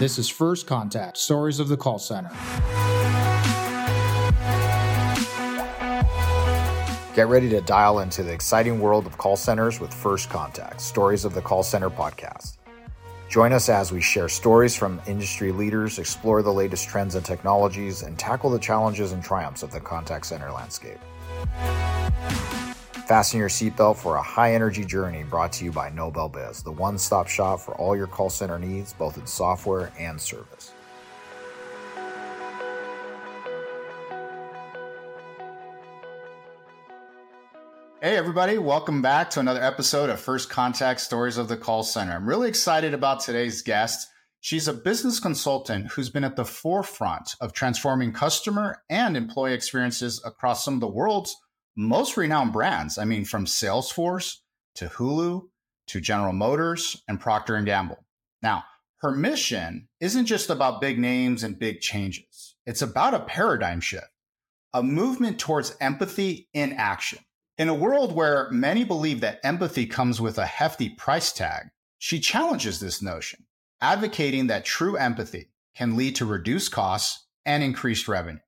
This is First Contact Stories of the Call Center. Get ready to dial into the exciting world of call centers with First Contact Stories of the Call Center podcast. Join us as we share stories from industry leaders, explore the latest trends and technologies, and tackle the challenges and triumphs of the contact center landscape. Fasten your seatbelt for a high energy journey brought to you by Nobel Biz, the one stop shop for all your call center needs, both in software and service. Hey, everybody, welcome back to another episode of First Contact Stories of the Call Center. I'm really excited about today's guest. She's a business consultant who's been at the forefront of transforming customer and employee experiences across some of the world's most renowned brands. I mean, from Salesforce to Hulu to General Motors and Procter and Gamble. Now, her mission isn't just about big names and big changes. It's about a paradigm shift, a movement towards empathy in action. In a world where many believe that empathy comes with a hefty price tag, she challenges this notion, advocating that true empathy can lead to reduced costs and increased revenue.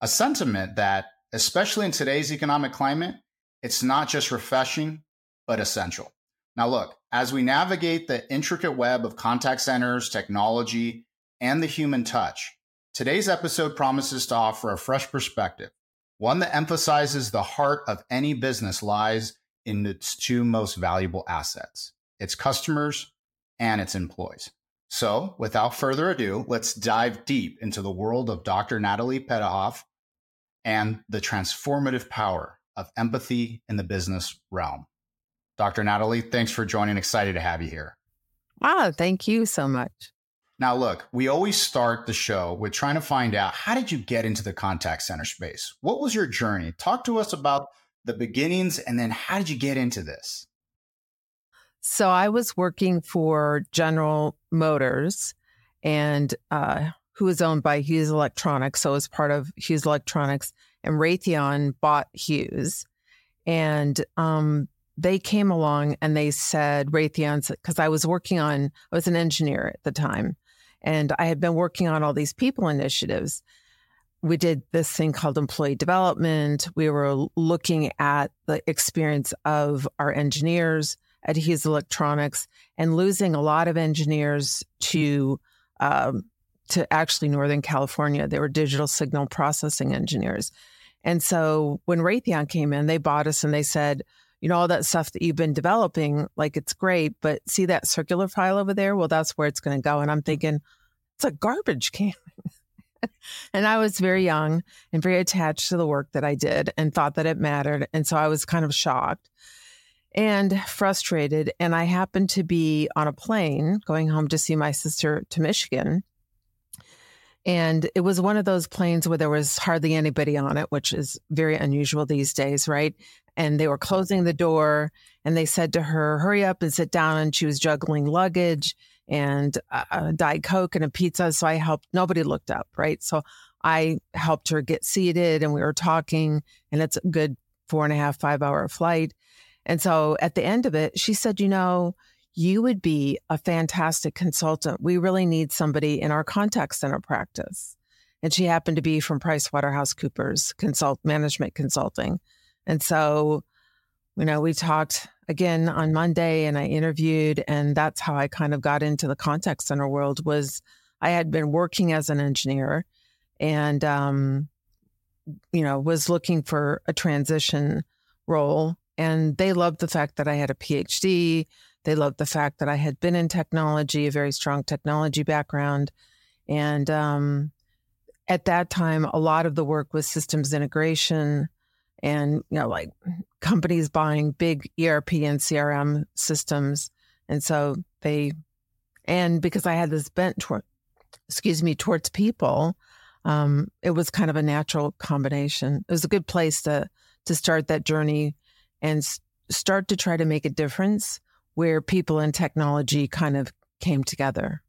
A sentiment that especially in today's economic climate, it's not just refreshing, but essential. Now, look, as we navigate the intricate web of contact centers, technology, and the human touch, today's episode promises to offer a fresh perspective, one that emphasizes the heart of any business lies in its two most valuable assets its customers and its employees. So, without further ado, let's dive deep into the world of Dr. Natalie Petouhoff and the transformative power of empathy in the business realm. Dr. Natalie, thanks for joining. Excited to have you here. Ah, thank you so much. Now, look, we always start the show with trying to find out how did you get into the contact center space? What was your journey? Talk to us about the beginnings and then how did you get into this? So, I was working for General Motors and uh, who was owned by Hughes Electronics. So, was part of Hughes Electronics, and Raytheon bought Hughes. And um, they came along and they said, Raytheon, because I was working on, I was an engineer at the time, and I had been working on all these people initiatives. We did this thing called employee development. We were looking at the experience of our engineers at Hughes Electronics and losing a lot of engineers to um, to actually Northern California. They were digital signal processing engineers. And so when Raytheon came in, they bought us and they said, you know, all that stuff that you've been developing, like it's great, but see that circular file over there? Well, that's where it's going to go. And I'm thinking, it's a garbage can. and I was very young and very attached to the work that I did and thought that it mattered. And so I was kind of shocked and frustrated. And I happened to be on a plane going home to see my sister to Michigan. And it was one of those planes where there was hardly anybody on it, which is very unusual these days, right? And they were closing the door and they said to her, hurry up and sit down. And she was juggling luggage and a Diet Coke and a pizza. So I helped, nobody looked up, right? So I helped her get seated and we were talking, and it's a good four and a half, five hour flight. And so at the end of it, she said, you know, you would be a fantastic consultant. We really need somebody in our contact center practice. And she happened to be from PricewaterhouseCoopers Consult Management Consulting. And so, you know, we talked again on Monday and I interviewed and that's how I kind of got into the contact center world was I had been working as an engineer and um, you know, was looking for a transition role and they loved the fact that I had a PhD they loved the fact that I had been in technology, a very strong technology background. And um, at that time, a lot of the work was systems integration and, you know, like companies buying big ERP and CRM systems. And so they, and because I had this bent toward, excuse me, towards people, um, it was kind of a natural combination. It was a good place to to start that journey and s- start to try to make a difference where people and technology kind of came together.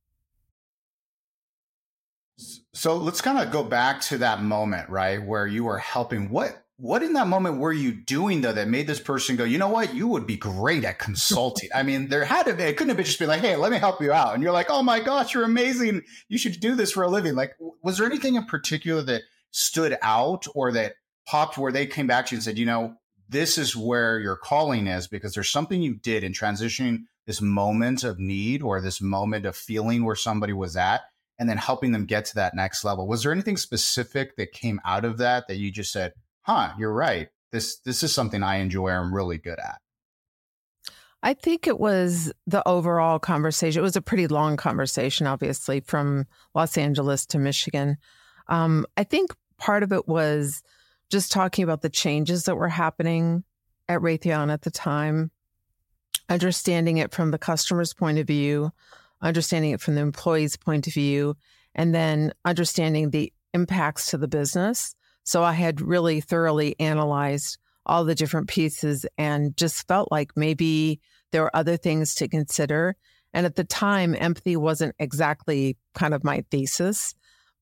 So let's kind of go back to that moment, right, where you were helping. What what in that moment were you doing though that made this person go, you know what, you would be great at consulting? I mean, there had to be, it couldn't have been just be like, hey, let me help you out. And you're like, oh my gosh, you're amazing. You should do this for a living. Like, was there anything in particular that stood out or that popped where they came back to you and said, you know, this is where your calling is because there's something you did in transitioning this moment of need or this moment of feeling where somebody was at and then helping them get to that next level. Was there anything specific that came out of that that you just said, huh, you're right. This this is something I enjoy I'm really good at. I think it was the overall conversation. It was a pretty long conversation, obviously, from Los Angeles to Michigan. Um, I think part of it was just talking about the changes that were happening at Raytheon at the time, understanding it from the customer's point of view, understanding it from the employee's point of view, and then understanding the impacts to the business. So I had really thoroughly analyzed all the different pieces and just felt like maybe there were other things to consider. And at the time, empathy wasn't exactly kind of my thesis,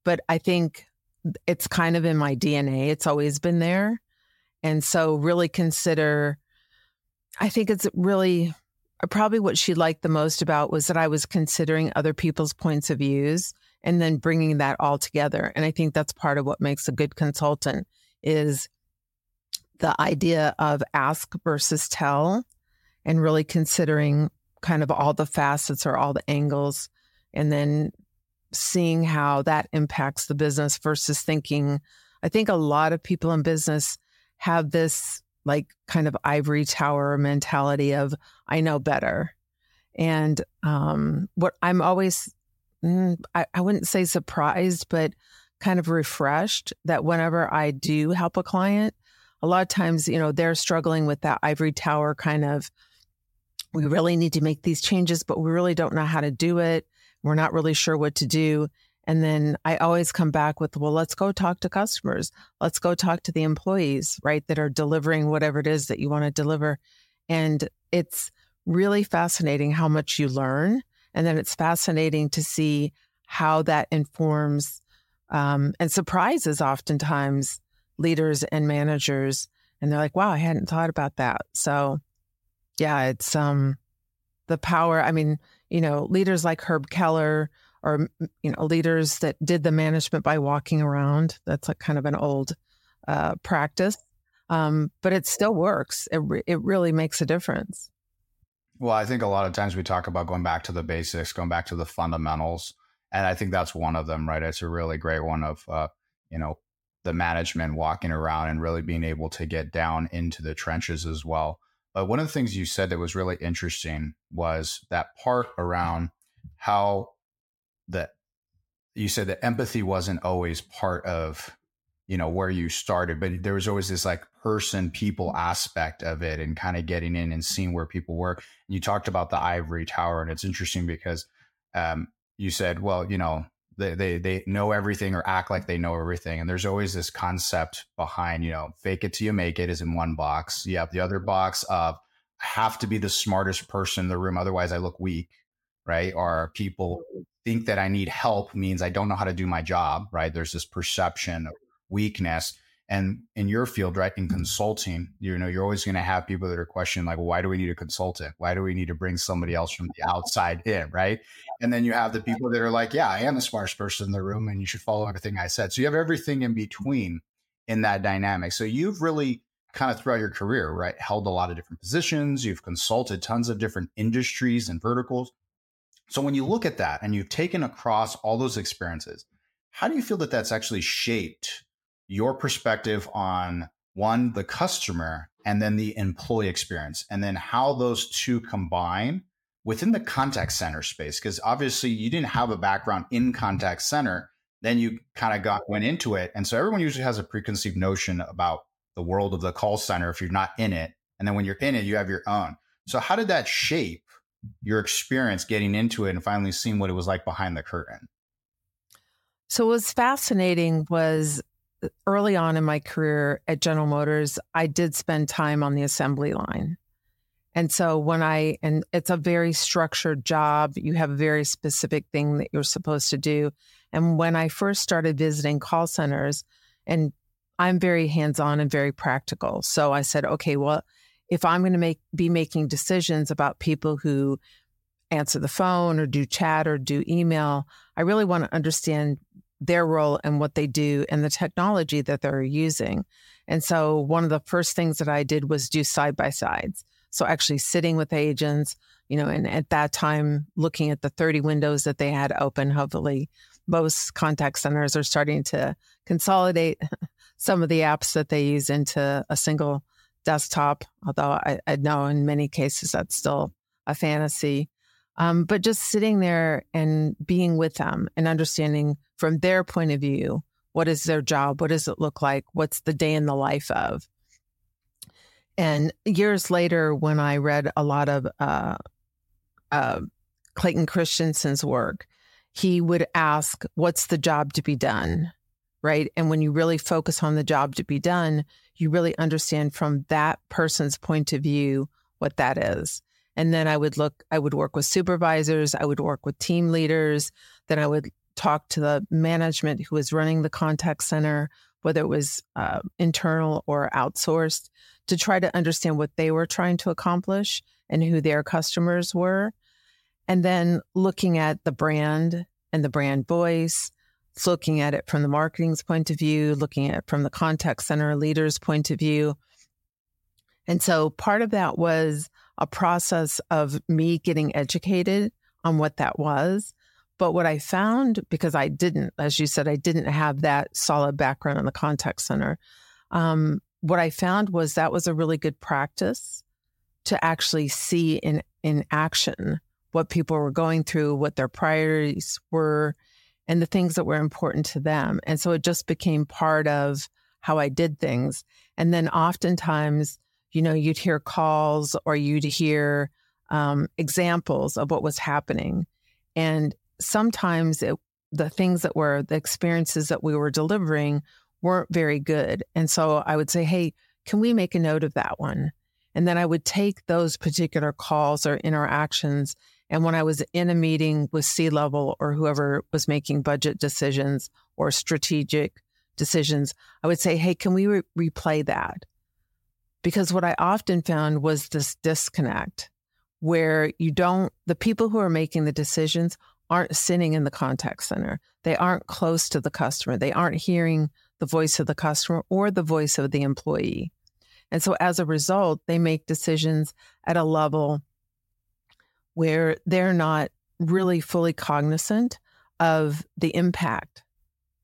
but I think it's kind of in my DNA. It's always been there. And so, really consider, I think it's really probably what she liked the most about was that I was considering other people's points of views and then bringing that all together. And I think that's part of what makes a good consultant is the idea of ask versus tell and really considering kind of all the facets or all the angles and then seeing how that impacts the business versus thinking I think a lot of people in business have this like kind of ivory tower mentality of I know better. And um, what I'm always mm, I, I wouldn't say surprised, but kind of refreshed that whenever I do help a client, a lot of times, you know, they're struggling with that ivory tower kind of, we really need to make these changes, but we really don't know how to do it. We're not really sure what to do. And then I always come back with, well, let's go talk to customers. Let's go talk to the employees, right, that are delivering whatever it is that you want to deliver. And it's really fascinating how much you learn and then it's fascinating to see how that informs um, and surprises oftentimes leaders and managers. And they're like, wow, I hadn't thought about that. So, yeah, it's um, the power. I mean, you know, leaders like Herb Keller or, you know, leaders that did the management by walking around. That's like kind of an old uh, practice. Um, but it still works. It, re- it really makes a difference. Well, I think a lot of times we talk about going back to the basics, going back to the fundamentals, and I think that's one of them, right? It's a really great one of, uh, you know, the management walking around and really being able to get down into the trenches as well. But one of the things you said that was really interesting was that part around how that you said that empathy wasn't always part of you know where you started but there was always this like person people aspect of it and kind of getting in and seeing where people were. And you talked about the ivory tower and it's interesting because um, you said well you know they, they they know everything or act like they know everything. And there's always this concept behind you know fake it till you make it is in one box. You have the other box of I have to be the smartest person in the room otherwise i look weak right? Or people mm-hmm. think that i need help means i don't know how to do my job right? There's this perception of weakness. And in your field, right, in consulting, you know, you're always going to have people that are questioning, like, well, why do we need a consultant? Why do we need to bring somebody else from the outside in, right? And then you have the people that are like, yeah, I am the smartest person in the room and you should follow everything I said. So you have everything in between in that dynamic. So you've really kind of throughout your career, right, held a lot of different positions. You've consulted tons of different industries and verticals. So when you look at that and you've taken across all those experiences, how do you feel that that's actually shaped your perspective on one, the customer, and then the employee experience, and then how those two combine within the contact center space. Because obviously, you didn't have a background in contact center, then you kind of got went into it, and so everyone usually has a preconceived notion about the world of the call center if you're not in it, and then when you're in it, you have your own. So, how did that shape your experience getting into it and finally seeing what it was like behind the curtain? So, what was fascinating was early on in my career at General Motors, I did spend time on the assembly line. And so when I, and it's a very structured job, you have a very specific thing that you're supposed to do. And when I first started visiting call centers, and I'm very hands on and very practical. So I said, okay, well, if I'm going to make be making decisions about people who answer the phone or do chat or do email, I really want to understand their role and what they do and the technology that they're using. And so one of the first things that I did was do side by sides. So actually sitting with agents, you know, and at that time looking at the 30 windows that they had open, hopefully most contact centers are starting to consolidate some of the apps that they use into a single desktop, although I, I know in many cases that's still a fantasy. Um, but just sitting there and being with them and understanding from their point of view what is their job? What does it look like? What's the day in the life of? And years later, when I read a lot of uh, uh, Clayton Christensen's work, he would ask, What's the job to be done? Right. And when you really focus on the job to be done, you really understand from that person's point of view what that is. And then I would look, I would work with supervisors, I would work with team leaders, then I would talk to the management who was running the contact center, whether it was uh, internal or outsourced, to try to understand what they were trying to accomplish and who their customers were. And then looking at the brand and the brand voice, looking at it from the marketing's point of view, looking at it from the contact center leader's point of view. And so part of that was a process of me getting educated on what that was. But what I found, because I didn't, as you said, I didn't have that solid background in the contact center. Um, what I found was that was a really good practice to actually see in in action what people were going through, what their priorities were, and the things that were important to them. And so it just became part of how I did things. And then oftentimes you know, you'd hear calls or you'd hear um, examples of what was happening. And sometimes it, the things that were the experiences that we were delivering weren't very good. And so I would say, hey, can we make a note of that one? And then I would take those particular calls or interactions. And when I was in a meeting with C level or whoever was making budget decisions or strategic decisions, I would say, hey, can we re- replay that? Because what I often found was this disconnect where you don't, the people who are making the decisions aren't sitting in the contact center. They aren't close to the customer. They aren't hearing the voice of the customer or the voice of the employee. And so as a result, they make decisions at a level where they're not really fully cognizant of the impact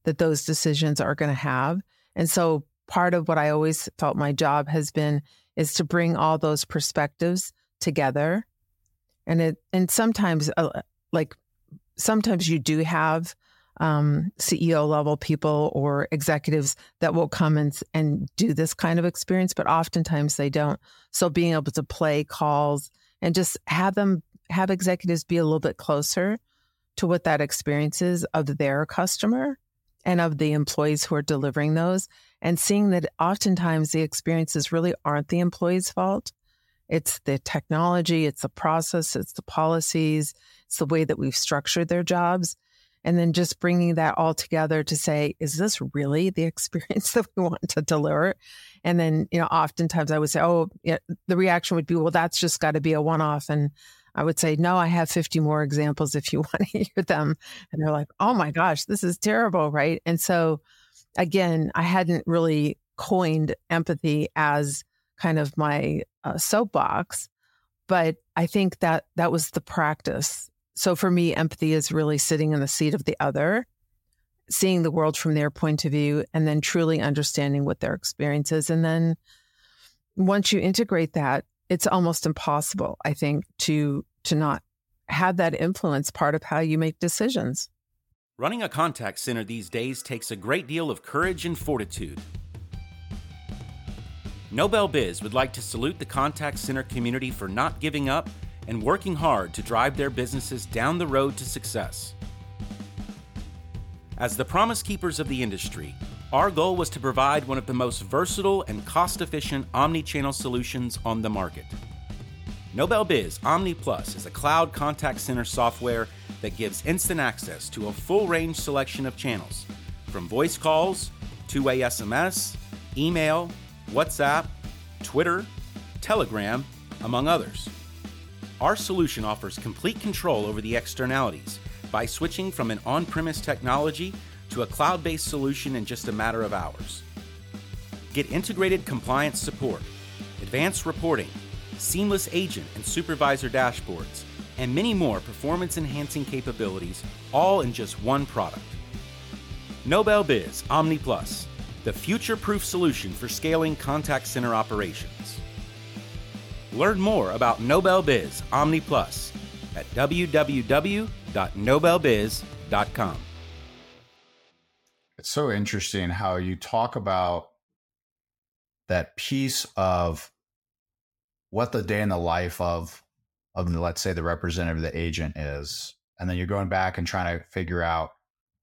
that those decisions are going to have. And so part of what I always felt my job has been is to bring all those perspectives together. And it, and sometimes, uh, like, sometimes you do have um, CEO level people or executives that will come and, and do this kind of experience, but oftentimes they don't. So being able to play calls and just have them, have executives be a little bit closer to what that experience is of their customer and of the employees who are delivering those and seeing that oftentimes the experiences really aren't the employee's fault. It's the technology, it's the process, it's the policies, it's the way that we've structured their jobs. And then just bringing that all together to say, is this really the experience that we want to deliver? And then, you know, oftentimes I would say, oh, yeah, the reaction would be, well, that's just got to be a one off. And I would say, no, I have 50 more examples if you want to hear them. And they're like, oh my gosh, this is terrible. Right. And so, again, I hadn't really coined empathy as kind of my uh, soapbox, but I think that that was the practice. So for me, empathy is really sitting in the seat of the other, seeing the world from their point of view, and then truly understanding what their experience is. And then once you integrate that, it's almost impossible, I think, to to not have that influence part of how you make decisions. Running a contact center these days takes a great deal of courage and fortitude. Nobel Biz would like to salute the contact center community for not giving up and working hard to drive their businesses down the road to success. As the promise keepers of the industry, our goal was to provide one of the most versatile and cost efficient omni channel solutions on the market. Nobel Biz Omni Plus is a cloud contact center software that gives instant access to a full range selection of channels, from voice calls, two way SMS, email, WhatsApp, Twitter, Telegram, among others. Our solution offers complete control over the externalities by switching from an on premise technology to a cloud based solution in just a matter of hours. Get integrated compliance support, advanced reporting, seamless agent and supervisor dashboards, and many more performance enhancing capabilities all in just one product. Nobel Biz Omni Plus, the future proof solution for scaling contact center operations. Learn more about Nobel Biz Omni Plus at www.nobelbiz.com. It's so interesting how you talk about that piece of what the day in the life of of let's say the representative the agent is and then you're going back and trying to figure out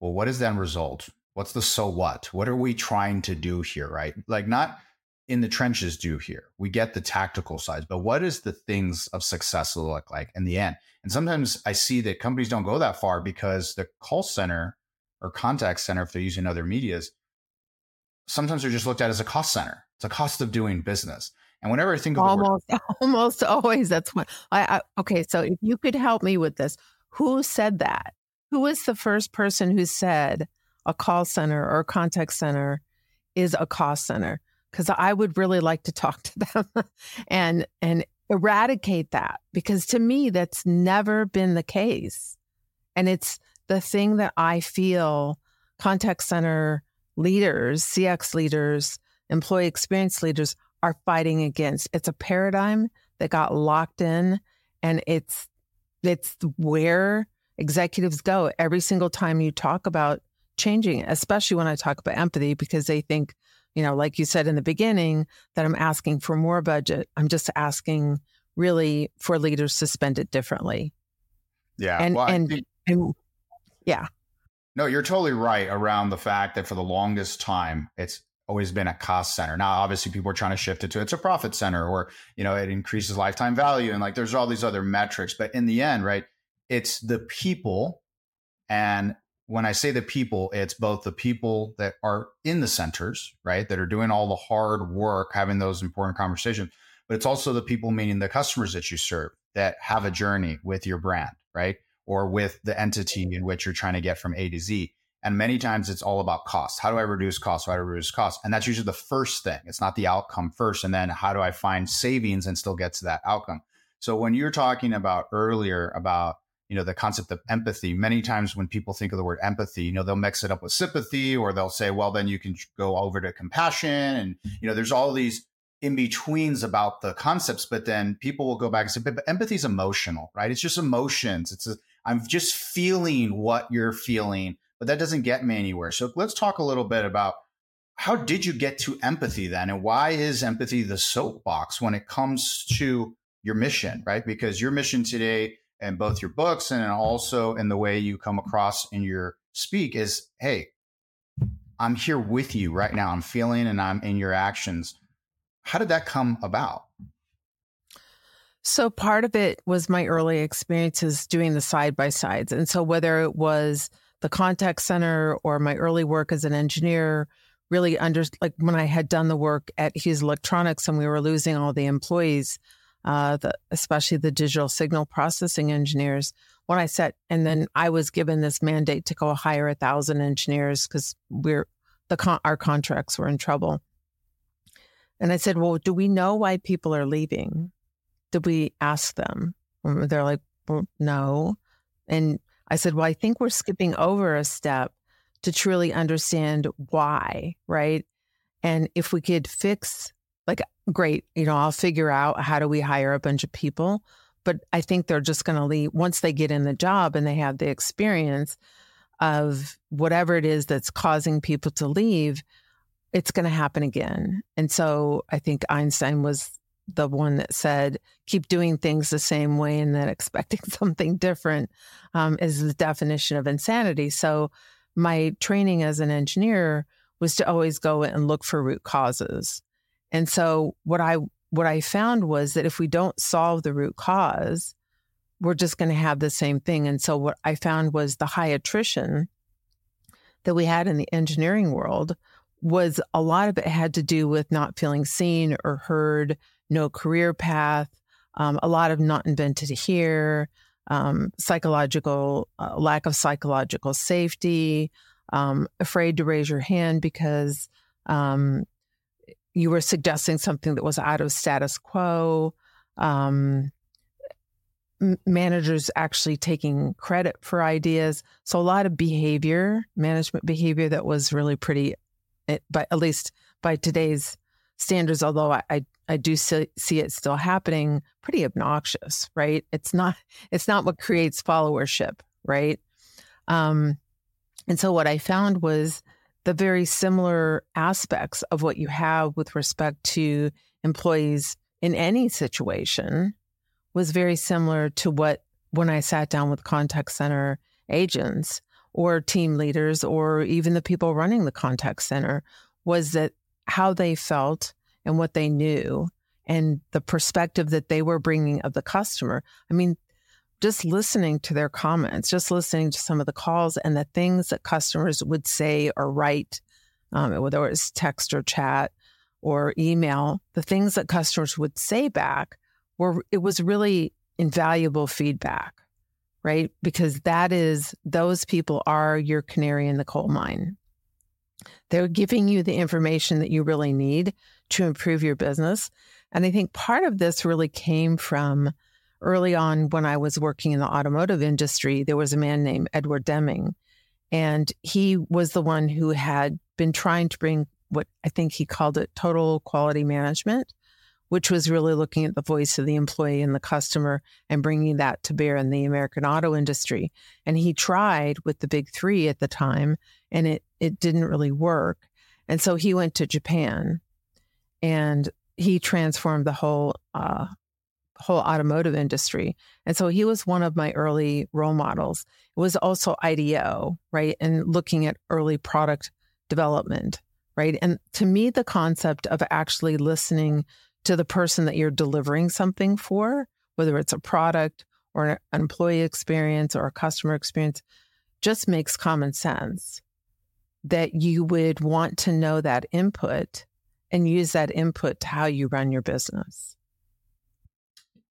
well what is the end result? What's the so what? What are we trying to do here right? Like not in the trenches do here. We get the tactical sides but what is the things of success look like in the end? And sometimes i see that companies don't go that far because the call center or contact center if they're using other medias sometimes they're just looked at as a cost center. It's a cost of doing business and whenever I think of almost, word, almost always, that's what I, I. Okay, so if you could help me with this, who said that? Who was the first person who said a call center or a contact center is a cost center? Because I would really like to talk to them and and eradicate that because to me that's never been the case, and it's the thing that I feel contact center leaders, CX leaders, employee experience leaders are fighting against. It's a paradigm that got locked in and it's it's where executives go every single time you talk about changing, especially when I talk about empathy because they think, you know, like you said in the beginning that I'm asking for more budget. I'm just asking really for leaders to spend it differently. Yeah. And well, and, think, and yeah. No, you're totally right around the fact that for the longest time, it's always been a cost center. Now, obviously, people are trying to shift it to it's a profit center, or you know, it increases lifetime value, and like there's all these other metrics. But in the end, right, it's the people, and when I say the people, it's both the people that are in the centers, right, that are doing all the hard work, having those important conversations, but it's also the people, meaning the customers that you serve, that have a journey with your brand, right, or with the entity in which you're trying to get from A to Z. And many times it's all about cost. How do I reduce costs? How do I reduce costs? And that's usually the first thing. It's not the outcome first. And then how do I find savings and still get to that outcome? So when you're talking about earlier about, you know, the concept of empathy, many times when people think of the word empathy, you know, they'll mix it up with sympathy or they'll say, well, then you can go over to compassion. And, you know, there's all these in betweens about the concepts, but then people will go back and say, but, empathy is emotional, right? It's just emotions. It's a, I'm just feeling what you're feeling but that doesn't get me anywhere. So let's talk a little bit about how did you get to empathy then? And why is empathy the soapbox when it comes to your mission, right? Because your mission today and both your books and also in the way you come across in your speak is, hey, I'm here with you right now. I'm feeling and I'm in your actions. How did that come about? So part of it was my early experiences doing the side by sides. And so whether it was the contact center or my early work as an engineer really under like when I had done the work at Hughes Electronics and we were losing all the employees, uh, the, especially the digital signal processing engineers. When I said, and then I was given this mandate to go hire a thousand engineers because we're the con- our contracts were in trouble. And I said, "Well, do we know why people are leaving? Did we ask them?" And they're like, "Well, no." And I said, Well, I think we're skipping over a step to truly understand why, right? And if we could fix, like, great, you know, I'll figure out how do we hire a bunch of people. But I think they're just going to leave once they get in the job and they have the experience of whatever it is that's causing people to leave, it's going to happen again. And so I think Einstein was the one that said keep doing things the same way and then expecting something different um, is the definition of insanity. So my training as an engineer was to always go and look for root causes. And so what I what I found was that if we don't solve the root cause, we're just going to have the same thing. And so what I found was the high attrition that we had in the engineering world was a lot of it had to do with not feeling seen or heard, no career path, um, a lot of not invented here, um, psychological uh, lack of psychological safety, um, afraid to raise your hand because um, you were suggesting something that was out of status quo. Um, managers actually taking credit for ideas. So a lot of behavior, management behavior that was really pretty, eh, but at least by today's standards, although I, I, I do see, see, it still happening, pretty obnoxious, right? It's not, it's not what creates followership, right? Um, and so what I found was the very similar aspects of what you have with respect to employees in any situation was very similar to what when I sat down with contact center agents or team leaders or even the people running the contact center was that how they felt and what they knew and the perspective that they were bringing of the customer. I mean, just listening to their comments, just listening to some of the calls and the things that customers would say or write, um, whether it was text or chat or email, the things that customers would say back were, it was really invaluable feedback, right? Because that is, those people are your canary in the coal mine. They're giving you the information that you really need to improve your business. And I think part of this really came from early on when I was working in the automotive industry, there was a man named Edward Deming. And he was the one who had been trying to bring what I think he called it total quality management, which was really looking at the voice of the employee and the customer and bringing that to bear in the American auto industry. And he tried with the big three at the time, and it, it didn't really work. And so he went to Japan and he transformed the whole uh, whole automotive industry. And so he was one of my early role models. It was also IDEO, right? And looking at early product development, right? And to me, the concept of actually listening to the person that you're delivering something for, whether it's a product or an employee experience or a customer experience, just makes common sense that you would want to know that input and use that input to how you run your business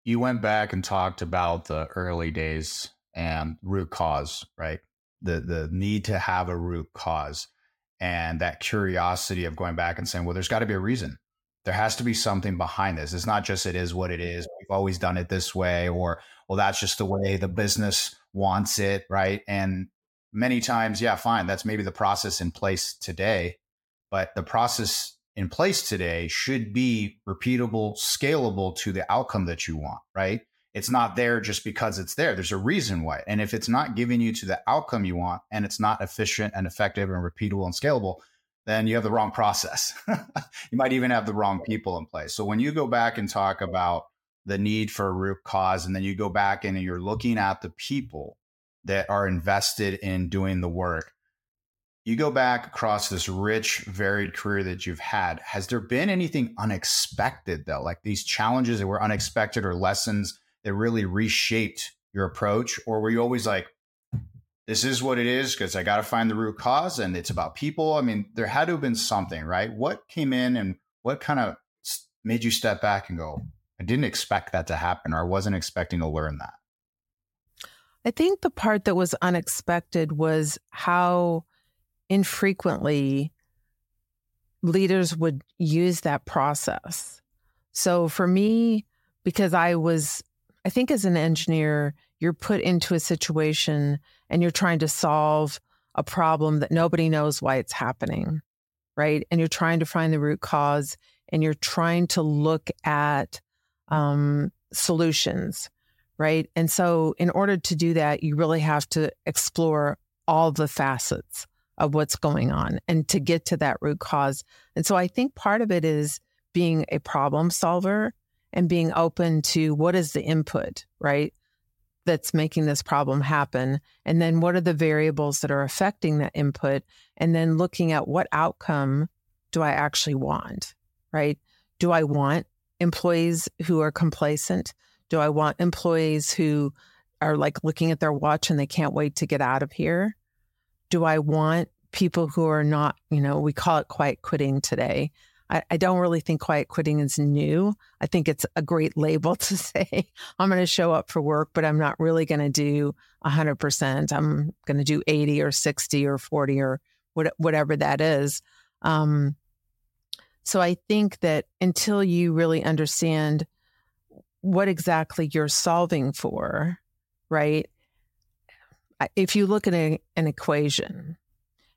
you went back and talked about the early days and root cause, right? The the need to have a root cause and that curiosity of going back and saying, well, there's got to be a reason. There has to be something behind this. It's not just it is what it is. We've always done it this way, or well, that's just the way the business wants it, right? And many times, yeah, fine, that's maybe the process in place today, but the process in place today should be repeatable, scalable to the outcome that you want, right? It's not there just because it's there. There's a reason why. And if it's not giving you to the outcome you want and it's not efficient and effective and repeatable and scalable, then you have the wrong process. you might even have the wrong people in place. So when you go back and talk about the need for a root cause, and then you go back and you're looking at the people that are invested in doing the work, you go back across this rich, varied career that you've had. Has there been anything unexpected though, like these challenges that were unexpected or lessons that really reshaped your approach? Or were you always like, this is what it is because I got to find the root cause and it's about people? I mean, there had to have been something, right? What came in and what kind of made you step back and go, I didn't expect that to happen or I wasn't expecting to learn that? I think the part that was unexpected was how infrequently leaders would use that process. So for me, because I was, I think as an engineer, you're put into a situation and you're trying to solve a problem that nobody knows why it's happening, right? And you're trying to find the root cause and you're trying to look at um, solutions, right? And so, in order to do that, you really have to explore all the facets of what's going on and to get to that root cause. And so I think part of it is being a problem solver and being open to what is the input, right? That's making this problem happen. And then what are the variables that are affecting that input? And then looking at what outcome do I actually want, right? Do I want employees who are complacent? Do I want employees who are like looking at their watch and they can't wait to get out of here? do I want people who are not, you know, we call it quiet quitting today. I, I don't really think quiet quitting is new. I think it's a great label to say, I'm going to show up for work, but I'm not really going to do 100%. I'm going to do 80 or 60 or 40 or what, whatever that is. Um, so I think that until you really understand what exactly you're solving for, right? If you look at a, an equation,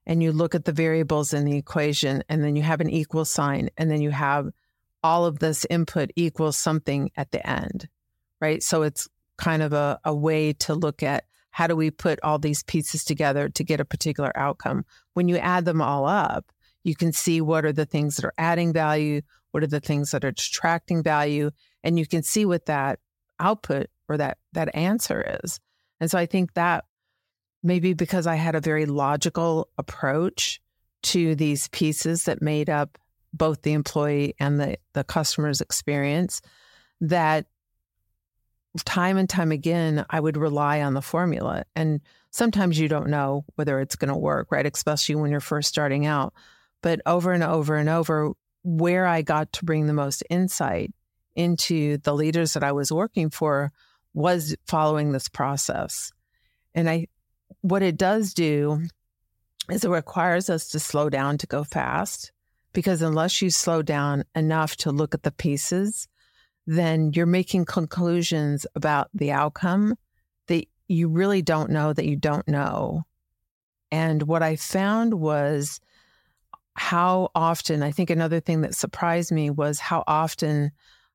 and you look at the variables in the equation and then you have an equal sign and then you have all of this input equals something at the end, right? So it's kind of a, a way to look at how do we put all these pieces together to get a particular outcome. When you add them all up, you can see what are the things that are adding value, what are the things that are detracting value, and you can see what that output or that that answer is. And so I think that maybe because I had a very logical approach to these pieces that made up both the employee and the, the customer's experience, that time and time again, I would rely on the formula. And sometimes you don't know whether it's going to work, right? Especially when you're first starting out. But over and over and over, where I got to bring the most insight into the leaders that I was working for was following this process. And I, what it does do is it requires us to slow down to go fast because unless you slow down enough to look at the pieces, then you're making conclusions about the outcome that you really don't know that you don't know. And what I found was how often, I think another thing that surprised me was how often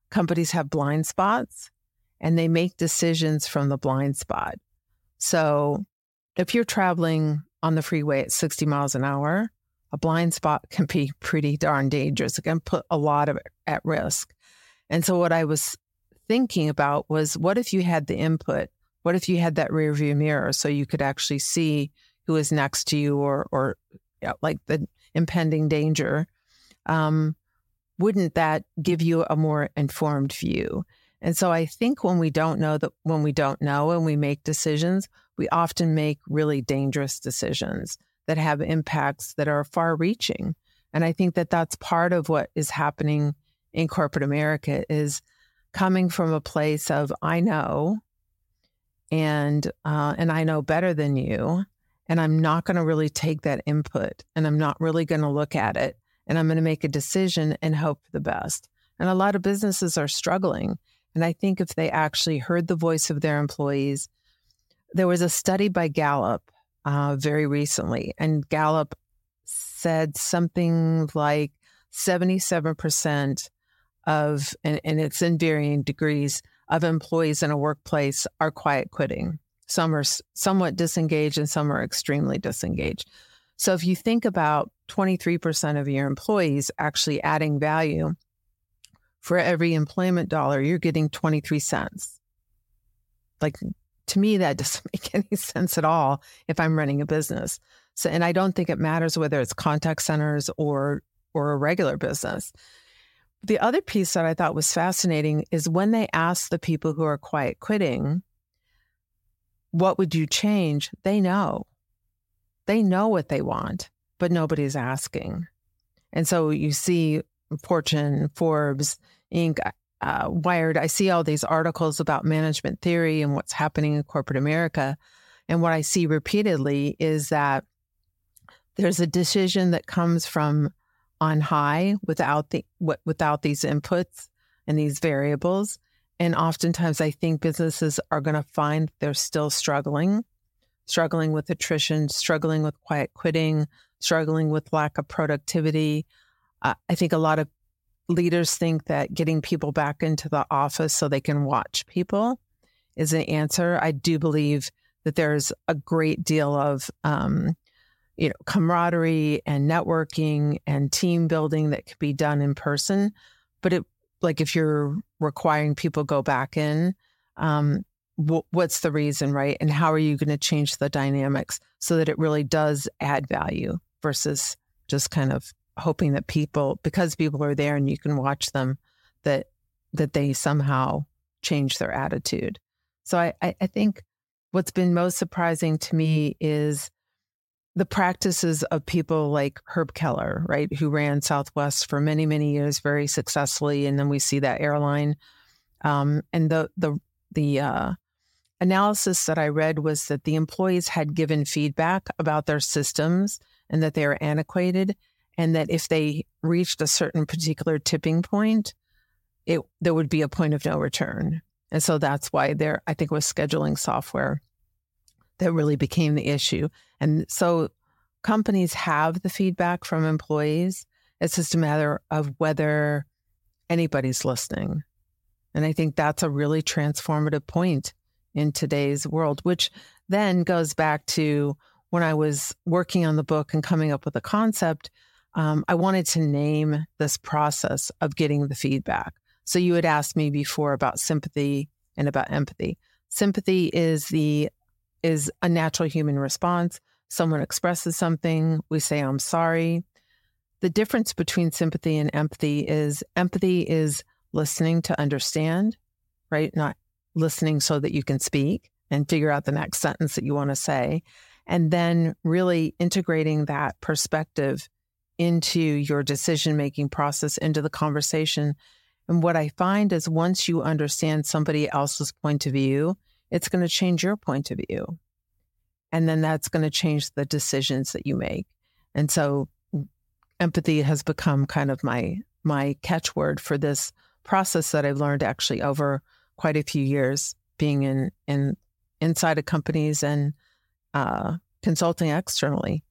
companies have blind spots and they make decisions from the blind spot. So if you're traveling on the freeway at 60 miles an hour, a blind spot can be pretty darn dangerous. It can put a lot of at risk. And so what I was thinking about was what if you had the input? What if you had that rear view mirror so you could actually see who is next to you or or know, like the impending danger? Um, wouldn't that give you a more informed view? And so I think when we don't know that when we don't know and we make decisions, we often make really dangerous decisions that have impacts that are far reaching. And I think that that's part of what is happening in corporate America is coming from a place of I know and uh, and I know better than you and I'm not going to really take that input and I'm not really going to look at it and I'm going to make a decision and hope for the best. And a lot of businesses are struggling and I think if they actually heard the voice of their employees there was a study by Gallup uh, very recently, and Gallup said something like 77% of, and, and it's in varying degrees, of employees in a workplace are quiet quitting. Some are somewhat disengaged and some are extremely disengaged. So if you think about 23% of your employees actually adding value, for every employment dollar, you're getting 23 cents. Like to me, that doesn't make any sense at all if I'm running a business. So, and I don't think it matters whether it's contact centers or or a regular business. The other piece that I thought was fascinating is when they ask the people who are quiet quitting, what would you change? They know. They know what they want, but nobody's asking. And so you see Fortune, Forbes, Inc uh, Wired, I see all these articles about management theory and what's happening in corporate America. And what I see repeatedly is that there's a decision that comes from on high without the without these inputs and these variables. And oftentimes, I think businesses are going to find they're still struggling, struggling with attrition, struggling with quiet quitting, struggling with lack of productivity. Uh, I think a lot of leaders think that getting people back into the office so they can watch people is an answer. I do believe that there's a great deal of, um, you know, camaraderie and networking and team building that could be done in person. But it, like, if you're requiring people go back in, um, what's the reason, right? And how are you going to change the dynamics so that it really does add value versus just kind of hoping that people, because people are there and you can watch them, that that they somehow change their attitude. So I, I, think what's been most surprising to me is the practices of people like Herb keller right, who ran Southwest for many, many years very successfully, and then we see that airline. Um, and the the the uh, analysis that I read was that the employees had given feedback about their systems and that they are antiquated, and that if they reached a certain particular tipping point, it there would be a point of no return. And so that's why there, I think, was scheduling software that really became the issue. And so companies have the feedback from employees. It's just a matter of whether anybody's listening. And I think that's a really transformative point in today's world, which then goes back to when I was working on the book and coming up with a concept. Um, I wanted to name this process of getting the feedback. So you had asked me before about sympathy and about empathy. Sympathy is the is a natural human response. Someone expresses something, we say, I'm sorry. The difference between sympathy and empathy is empathy is listening to understand, right? Not listening so that you can speak and figure out the next sentence that you want to say. And then really integrating that perspective into your decision making process, into the conversation. And what I find is once you understand somebody else's point of view, it's going to change your point of view. And then that's going to change the decisions that you make. And so empathy has become kind of my my catchword for this process that I've learned actually over quite a few years being in in inside of companies and uh, consulting externally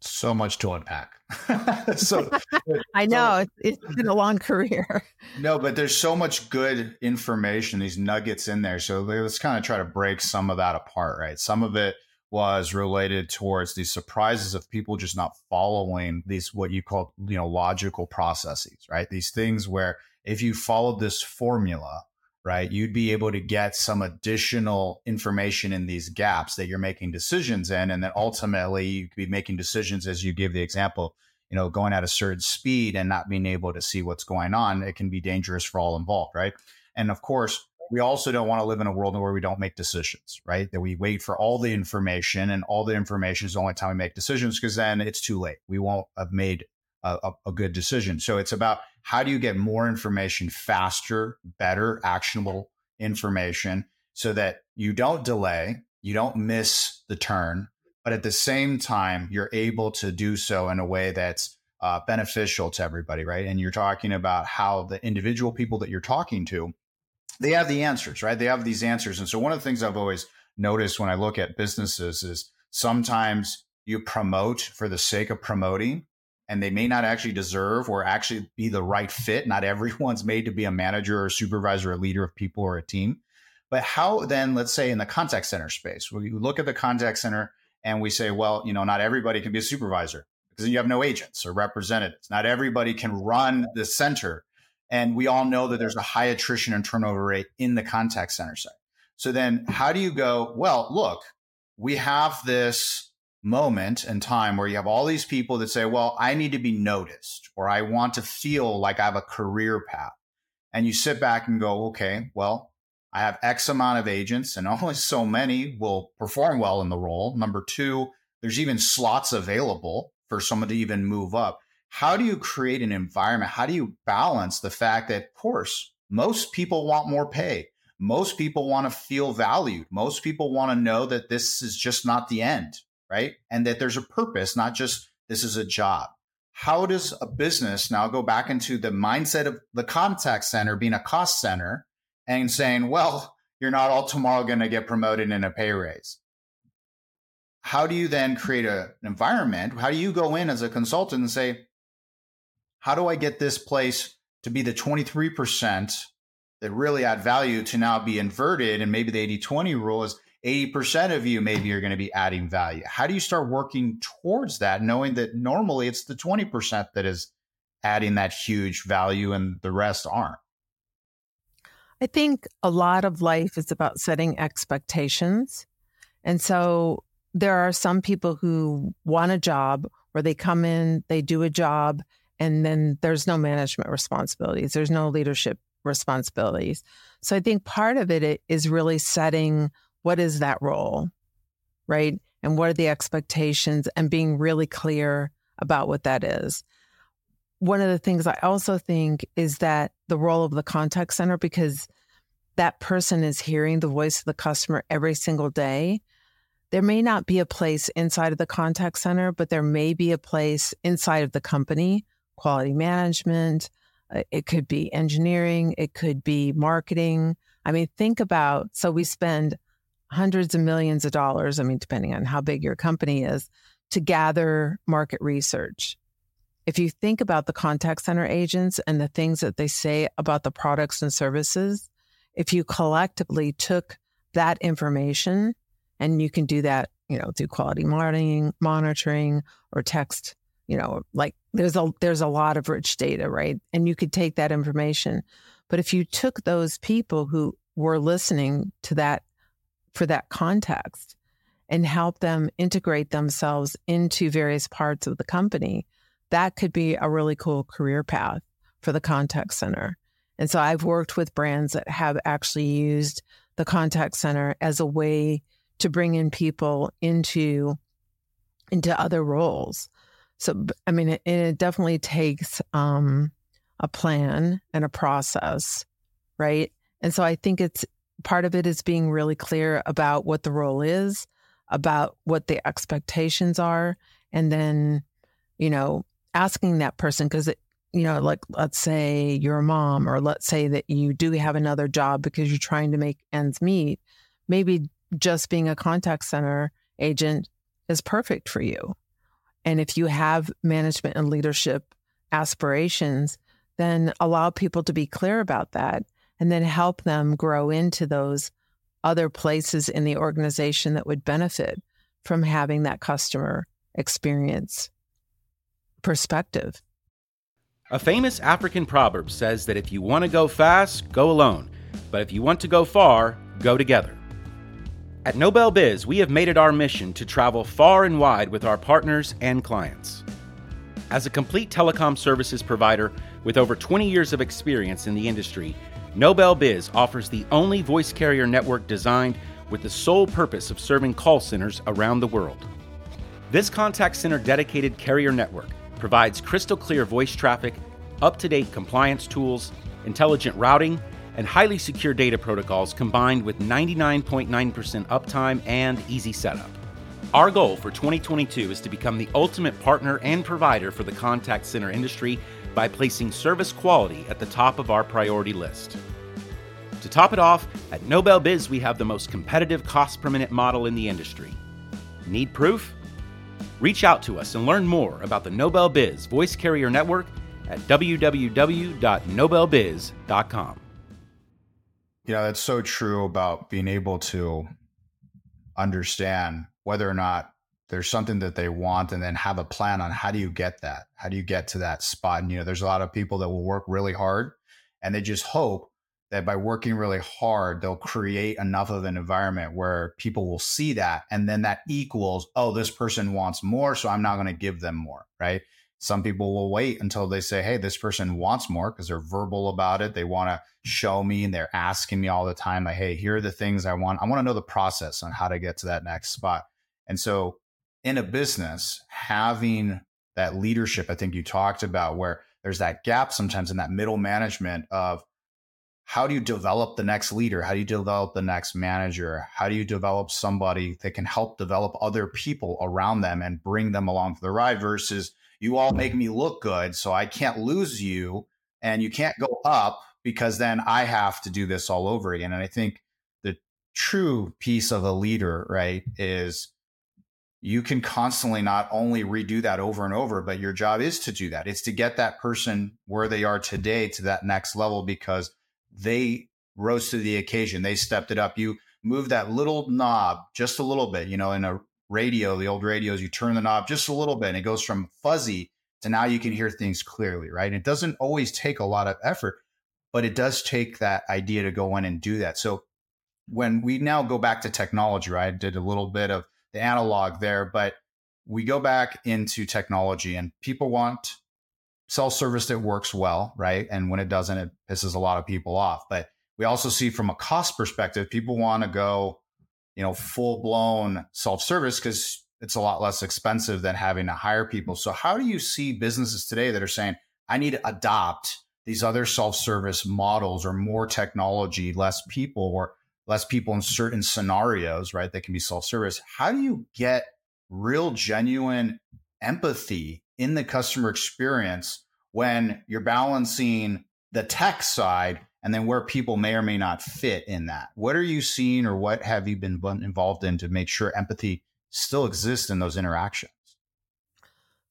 so much to unpack. so I know so, it's been a long career. no, but there's so much good information, these nuggets in there. So let's kind of try to break some of that apart, right? Some of it was related towards these surprises of people just not following these what you call you know logical processes, right? These things where if you followed this formula, right? You'd be able to get some additional information in these gaps that you're making decisions in. And then ultimately you could be making decisions as you give the example, you know, going at a certain speed and not being able to see what's going on. It can be dangerous for all involved, right? And of course, we also don't want to live in a world where we don't make decisions, right? That we wait for all the information and all the information is the only time we make decisions because then it's too late. We won't have made a, a, good decision. So it's about how do you get more information faster, better, actionable information so that you don't delay, you don't miss the turn, but at the same time, you're able to do so in a way that's uh, beneficial to everybody, right? And you're talking about how the individual people that you're talking to, they have the answers, right? They have these answers. And so one of the things I've always noticed when I look at businesses is sometimes you promote for the sake of promoting and they may not actually deserve or actually be the right fit. Not everyone's made to be a manager or supervisor, or a leader of people or a team. But how then, let's say in the contact center space, we look at the contact center and we say, well, you know, not everybody can be a supervisor because you have no agents or representatives. Not everybody can run the center. And we all know that there's a high attrition and turnover rate in the contact center side. So then how do you go, well, look, we have this moment and time where you have all these people that say, well, I need to be noticed or I want to feel like I have a career path. And you sit back and go, okay, well, I have X amount of agents and only so many will perform well in the role. Number two, there's even slots available for someone to even move up. How do you create an environment? How do you balance the fact that, of course, most people want more pay? Most people want to feel valued. Most people want to know that this is just not the end right? And that there's a purpose, not just this is a job. How does a business now go back into the mindset of the contact center being a cost center and saying, well, you're not all tomorrow going to get promoted in a pay raise? How do you then create a, an environment? How do you go in as a consultant and say, how do I get this place to be the 23% that really add value to now be inverted? And maybe the 80 20 rule is 80% of you maybe are going to be adding value. How do you start working towards that, knowing that normally it's the 20% that is adding that huge value and the rest aren't? I think a lot of life is about setting expectations. And so there are some people who want a job where they come in, they do a job, and then there's no management responsibilities, there's no leadership responsibilities. So I think part of it is really setting what is that role? Right. and what are the expectations and being really clear about what that is. One of the things I also think is that the role of the contact center, because that person is hearing the voice of the customer every single day. There may not be a place inside of the contact center, but there may be a place inside of the company, quality management. Uh, it could be engineering. It could be marketing. I mean, think about so we spend hundreds of millions of dollars, I mean, depending on how big your company is, to gather market research. If you think about the contact center agents and the things that they say about the products and services, if you collectively took that information and you can do that, you know, through quality monitoring, monitoring or text, you know, like there's a there's a lot of rich data, right? And you could take that information. But if you took those people who were listening to that for that context and help them integrate themselves into various parts of the company, that could be a really cool career path for the contact center. And so I've worked with brands that have actually used the contact center as a way to bring in people into into other roles. So I mean, it, it definitely takes um, a plan and a process, right? And so I think it's part of it is being really clear about what the role is, about what the expectations are, and then you know asking that person because it, you know, like let's say you're a mom, or let's say that you do have another job because you're trying to make ends meet, maybe just being a contact center agent is perfect for you. And if you have management and leadership aspirations, then allow people to be clear about that and then help them grow into those other places in the organization that would benefit from having that customer experience perspective. A famous African proverb says that if you want to go fast, go alone, but if you want to go far, go together. At Nobel Biz, we have made it our mission to travel far and wide with our partners and clients. As a complete telecom services provider with over 20 years of experience in the industry, Nobel Biz offers the only voice carrier network designed with the sole purpose of serving call centers around the world. This contact center dedicated carrier network provides crystal clear voice traffic, up to date compliance tools, intelligent routing, and highly secure data protocols combined with 99.9% uptime and easy setup. Our goal for 2022 is to become the ultimate partner and provider for the contact center industry by placing service quality at the top of our priority list. To top it off, at Nobel Biz, we have the most competitive cost per minute model in the industry. Need proof? Reach out to us and learn more about the Nobel Biz Voice Carrier Network at www.nobelbiz.com. Know, that's so true about being able to understand whether or not there's something that they want and then have a plan on how do you get that? How do you get to that spot? And, you know, there's a lot of people that will work really hard and they just hope that by working really hard, they'll create enough of an environment where people will see that. And then that equals, oh, this person wants more. So I'm not going to give them more. Right. Some people will wait until they say, hey, this person wants more because they're verbal about it. They want to show me and they're asking me all the time, like, hey, here are the things I want. I want to know the process on how to get to that next spot. And so in a business, having that leadership, I think you talked about, where there's that gap sometimes in that middle management of, how do you develop the next leader? How do you develop the next manager? How do you develop somebody that can help develop other people around them and bring them along for the ride versus you all make me look good, so I can't lose you and you can't go up because then I have to do this all over again. And I think the true piece of a leader, right, is you can constantly not only redo that over and over, but your job is to do that. It's to get that person where they are today to that next level because they rose to the occasion. They stepped it up. You move that little knob just a little bit, you know, in a radio, the old radios, you turn the knob just a little bit and it goes from fuzzy to now you can hear things clearly, right? It doesn't always take a lot of effort, but it does take that idea to go in and do that. So when we now go back to technology, right? I did a little bit of the analog there, but we go back into technology and people want self service that works well, right? And when it doesn't, it pisses a lot of people off. But we also see from a cost perspective, people want to go you know, full blown self service because it's a lot less expensive than having to hire people. So, how do you see businesses today that are saying, I need to adopt these other self service models or more technology, less people, or less people in certain scenarios, right? That can be self service. How do you get real, genuine empathy in the customer experience when you're balancing the tech side and then where people may or may not fit in that? What are you seeing or what have you been involved in to make sure empathy still exists in those interactions?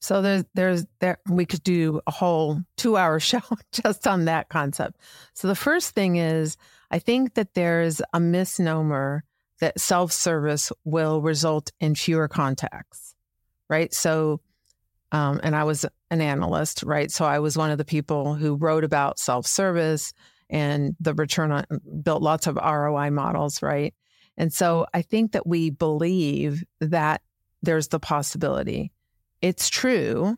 So there's there's there we could do a whole two hour show just on that concept. So the first thing is I think that there's a misnomer that self service will result in fewer contacts, right? So, um, and I was an analyst, right? So I was one of the people who wrote about self service and the return on built lots of ROI models, right? And so I think that we believe that there's the possibility. It's true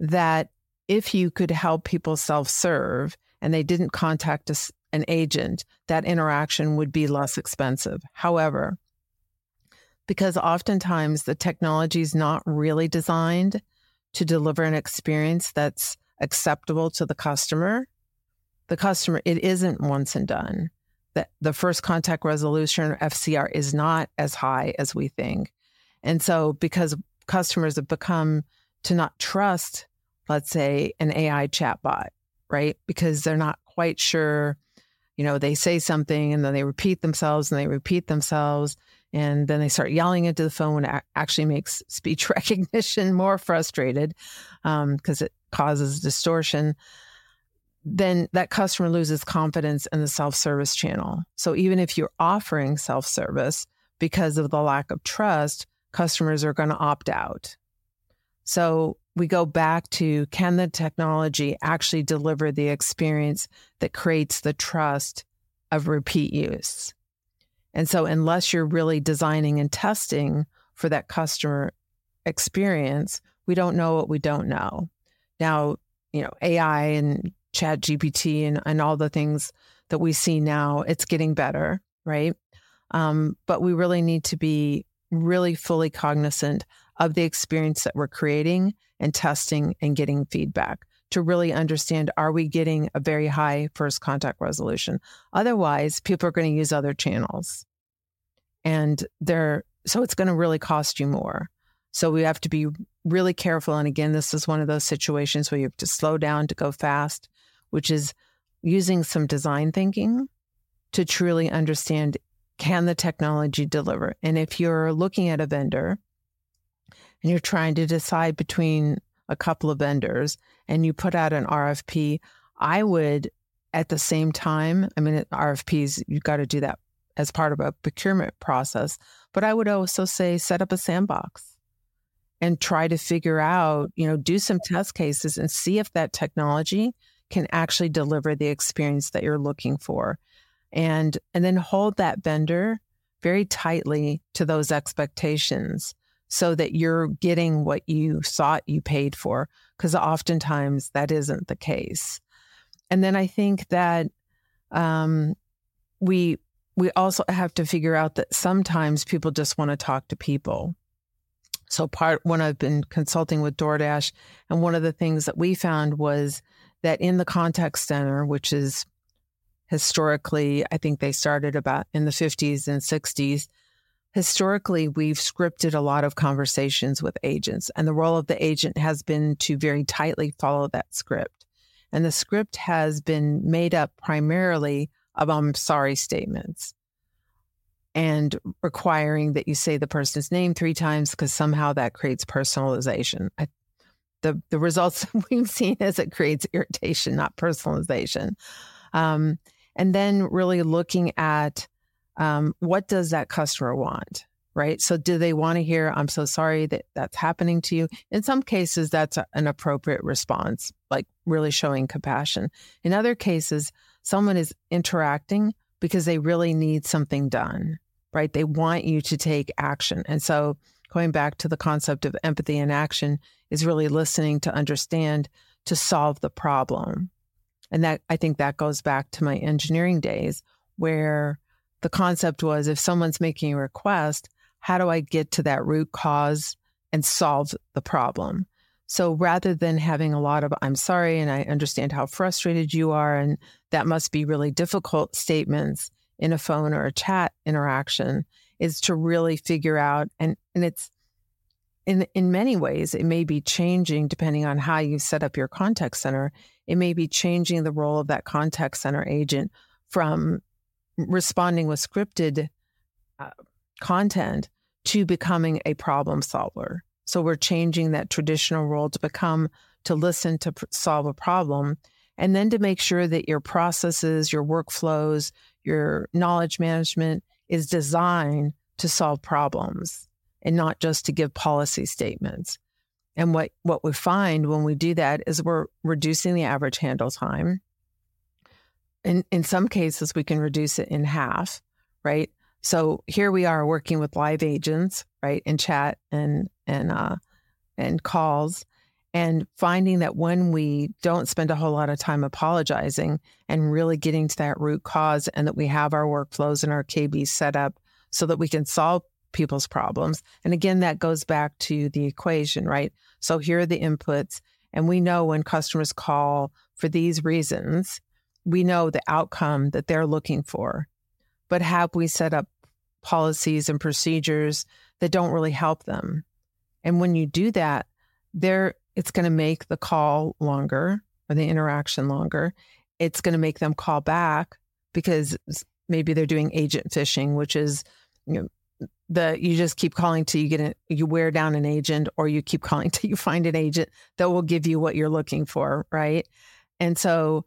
that if you could help people self serve and they didn't contact us, an agent, that interaction would be less expensive. However, because oftentimes the technology is not really designed to deliver an experience that's acceptable to the customer, the customer, it isn't once and done that the first contact resolution FCR is not as high as we think. And so because customers have become to not trust, let's say, an AI chatbot, right? Because they're not quite sure, you know, they say something and then they repeat themselves and they repeat themselves. And then they start yelling into the phone it actually makes speech recognition more frustrated because um, it causes distortion then that customer loses confidence in the self service channel. So even if you're offering self service, because of the lack of trust, customers are going to opt out. So we go back to can the technology actually deliver the experience that creates the trust of repeat use? And so, unless you're really designing and testing for that customer experience, we don't know what we don't know. Now, you know, AI and ChatGPT and, and all the things that we see now, it's getting better, right? Um, but we really need to be really fully cognizant of the experience that we're creating and testing and getting feedback to really understand are we getting a very high first contact resolution? Otherwise, people are going to use other channels. And they're so it's going to really cost you more. So we have to be really careful. And again, this is one of those situations where you have to slow down to go fast which is using some design thinking to truly understand can the technology deliver? And if you're looking at a vendor and you're trying to decide between a couple of vendors and you put out an RFP, I would at the same time, I mean, RFPs, you've got to do that as part of a procurement process. But I would also say set up a sandbox and try to figure out, you know, do some test cases and see if that technology can actually deliver the experience that you're looking for. And and then hold that vendor very tightly to those expectations so that you're getting what you thought you paid for because oftentimes that isn't the case. And then I think that um, we we also have to figure out that sometimes people just want to talk to people. So part when I've been consulting with DoorDash, and one of the things that we found was that in the contact center, which is historically, I think they started about in the 50s and 60s. Historically, we've scripted a lot of conversations with agents, and the role of the agent has been to very tightly follow that script. And the script has been made up primarily of I'm sorry statements and requiring that you say the person's name three times because somehow that creates personalization. I the the results we've seen is it creates irritation, not personalization. Um, and then really looking at um, what does that customer want, right? So do they want to hear, "I'm so sorry that that's happening to you"? In some cases, that's a, an appropriate response, like really showing compassion. In other cases, someone is interacting because they really need something done, right? They want you to take action, and so going back to the concept of empathy and action is really listening to understand to solve the problem. And that I think that goes back to my engineering days where the concept was if someone's making a request, how do I get to that root cause and solve the problem? So rather than having a lot of, I'm sorry, and I understand how frustrated you are, and that must be really difficult statements in a phone or a chat interaction, is to really figure out, and, and it's in, in many ways, it may be changing depending on how you set up your contact center. It may be changing the role of that contact center agent from responding with scripted uh, content to becoming a problem solver. So we're changing that traditional role to become to listen to pr- solve a problem and then to make sure that your processes, your workflows, your knowledge management is designed to solve problems and not just to give policy statements. And what, what we find when we do that is we're reducing the average handle time. In, in some cases, we can reduce it in half, right? So here we are working with live agents, right, in chat and and uh, and calls, and finding that when we don't spend a whole lot of time apologizing and really getting to that root cause, and that we have our workflows and our KB set up so that we can solve people's problems. And again, that goes back to the equation, right? So here are the inputs, and we know when customers call for these reasons, we know the outcome that they're looking for. But have we set up policies and procedures that don't really help them. And when you do that, there it's going to make the call longer or the interaction longer. It's going to make them call back because maybe they're doing agent fishing, which is you know the you just keep calling till you get it you wear down an agent or you keep calling till you find an agent that will give you what you're looking for, right? And so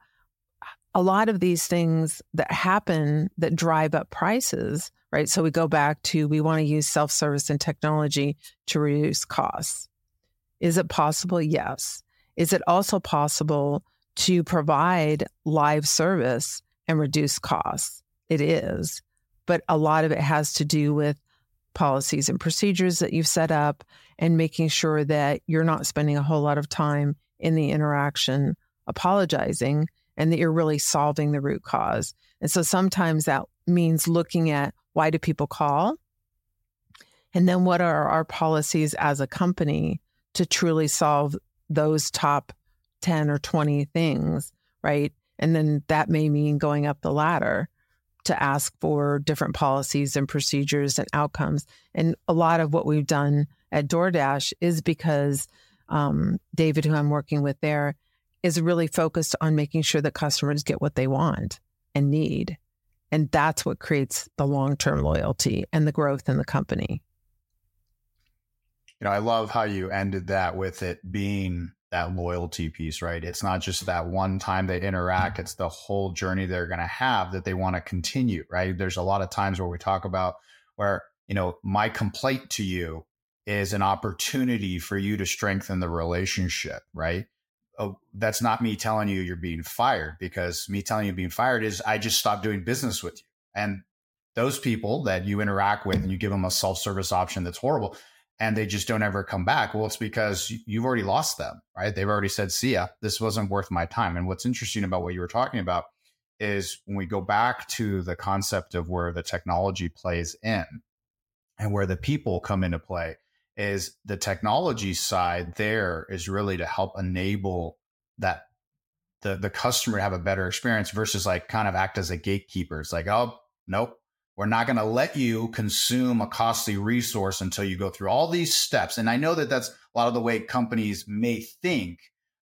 a lot of these things that happen that drive up prices right? So we go back to we want to use self service and technology to reduce costs. Is it possible? Yes. Is it also possible to provide live service and reduce costs? It is. But a lot of it has to do with policies and procedures that you've set up and making sure that you're not spending a whole lot of time in the interaction apologizing and that you're really solving the root cause. And so sometimes that means looking at why do people call? And then what are our policies as a company to truly solve those top 10 or 20 things, right? And then that may mean going up the ladder to ask for different policies and procedures and outcomes. And a lot of what we've done at DoorDash is because um, David, who I'm working with there, is really focused on making sure that customers get what they want and need. And that's what creates the long term loyalty and the growth in the company. You know, I love how you ended that with it being that loyalty piece, right? It's not just that one time they interact, mm-hmm. it's the whole journey they're going to have that they want to continue, right? There's a lot of times where we talk about where, you know, my complaint to you is an opportunity for you to strengthen the relationship, right? oh, that's not me telling you you're being fired because me telling you being fired is I just stopped doing business with you. And those people that you interact with and you give them a self service option that's horrible and they just don't ever come back. Well, it's because you've already lost them, right? They've already said, see ya, this wasn't worth my time. And what's interesting about what you were talking about is when we go back to the concept of where the technology plays in and where the people come into play is the technology side there is really to help enable that the the customer to have a better experience versus like kind of act as a gatekeeper. It's like, oh, nope, we're not going to let you consume a costly resource until you go through all these steps. And I know that that's a lot of the way companies may think,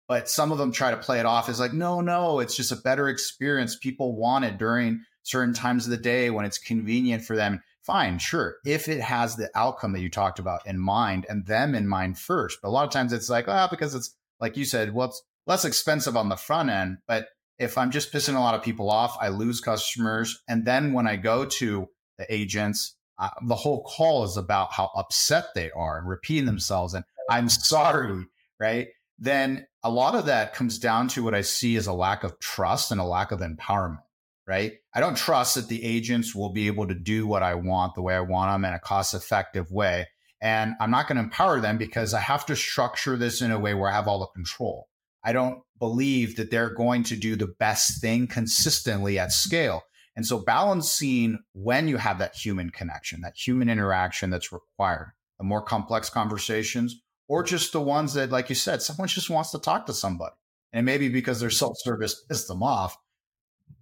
but some of them try to play it off as like, no, no, it's just a better experience. People want it during certain times of the day when it's convenient for them fine, sure. If it has the outcome that you talked about in mind and them in mind first. But a lot of times it's like, ah, because it's like you said, well, it's less expensive on the front end. But if I'm just pissing a lot of people off, I lose customers. And then when I go to the agents, uh, the whole call is about how upset they are and repeating themselves and I'm sorry, right? Then a lot of that comes down to what I see as a lack of trust and a lack of empowerment right? I don't trust that the agents will be able to do what I want the way I want them in a cost effective way. And I'm not going to empower them because I have to structure this in a way where I have all the control. I don't believe that they're going to do the best thing consistently at scale. And so balancing when you have that human connection, that human interaction that's required, the more complex conversations, or just the ones that, like you said, someone just wants to talk to somebody. And maybe because their self service pissed them off,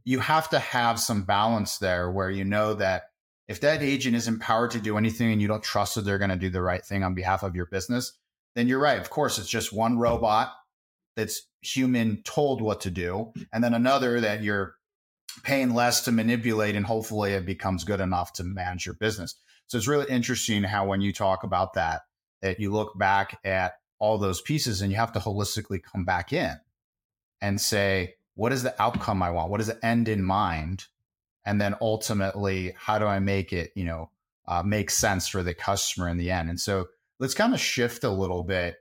you have to have some balance there where you know that if that agent is empowered to do anything and you don't trust that they're going to do the right thing on behalf of your business, then you're right. Of course, it's just one robot that's human told what to do, and then another that you're paying less to manipulate, and hopefully it becomes good enough to manage your business. So it's really interesting how when you talk about that, that you look back at all those pieces and you have to holistically come back in and say, what is the outcome I want? What is the end in mind? And then ultimately, how do I make it, you know, uh, make sense for the customer in the end? And so let's kind of shift a little bit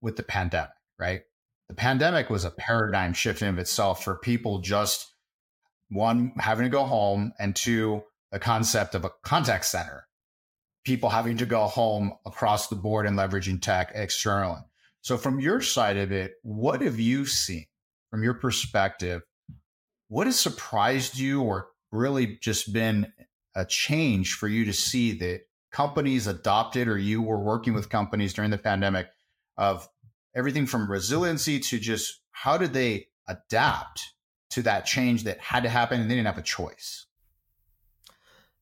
with the pandemic, right? The pandemic was a paradigm shift in of itself for people just one having to go home and two the concept of a contact center. People having to go home across the board and leveraging tech externally. So from your side of it what have you seen from your perspective? What has surprised you or really just been a change for you to see that companies adopted or you were working with companies during the pandemic of everything from resiliency to just how did they adapt to that change that had to happen and they didn't have a choice?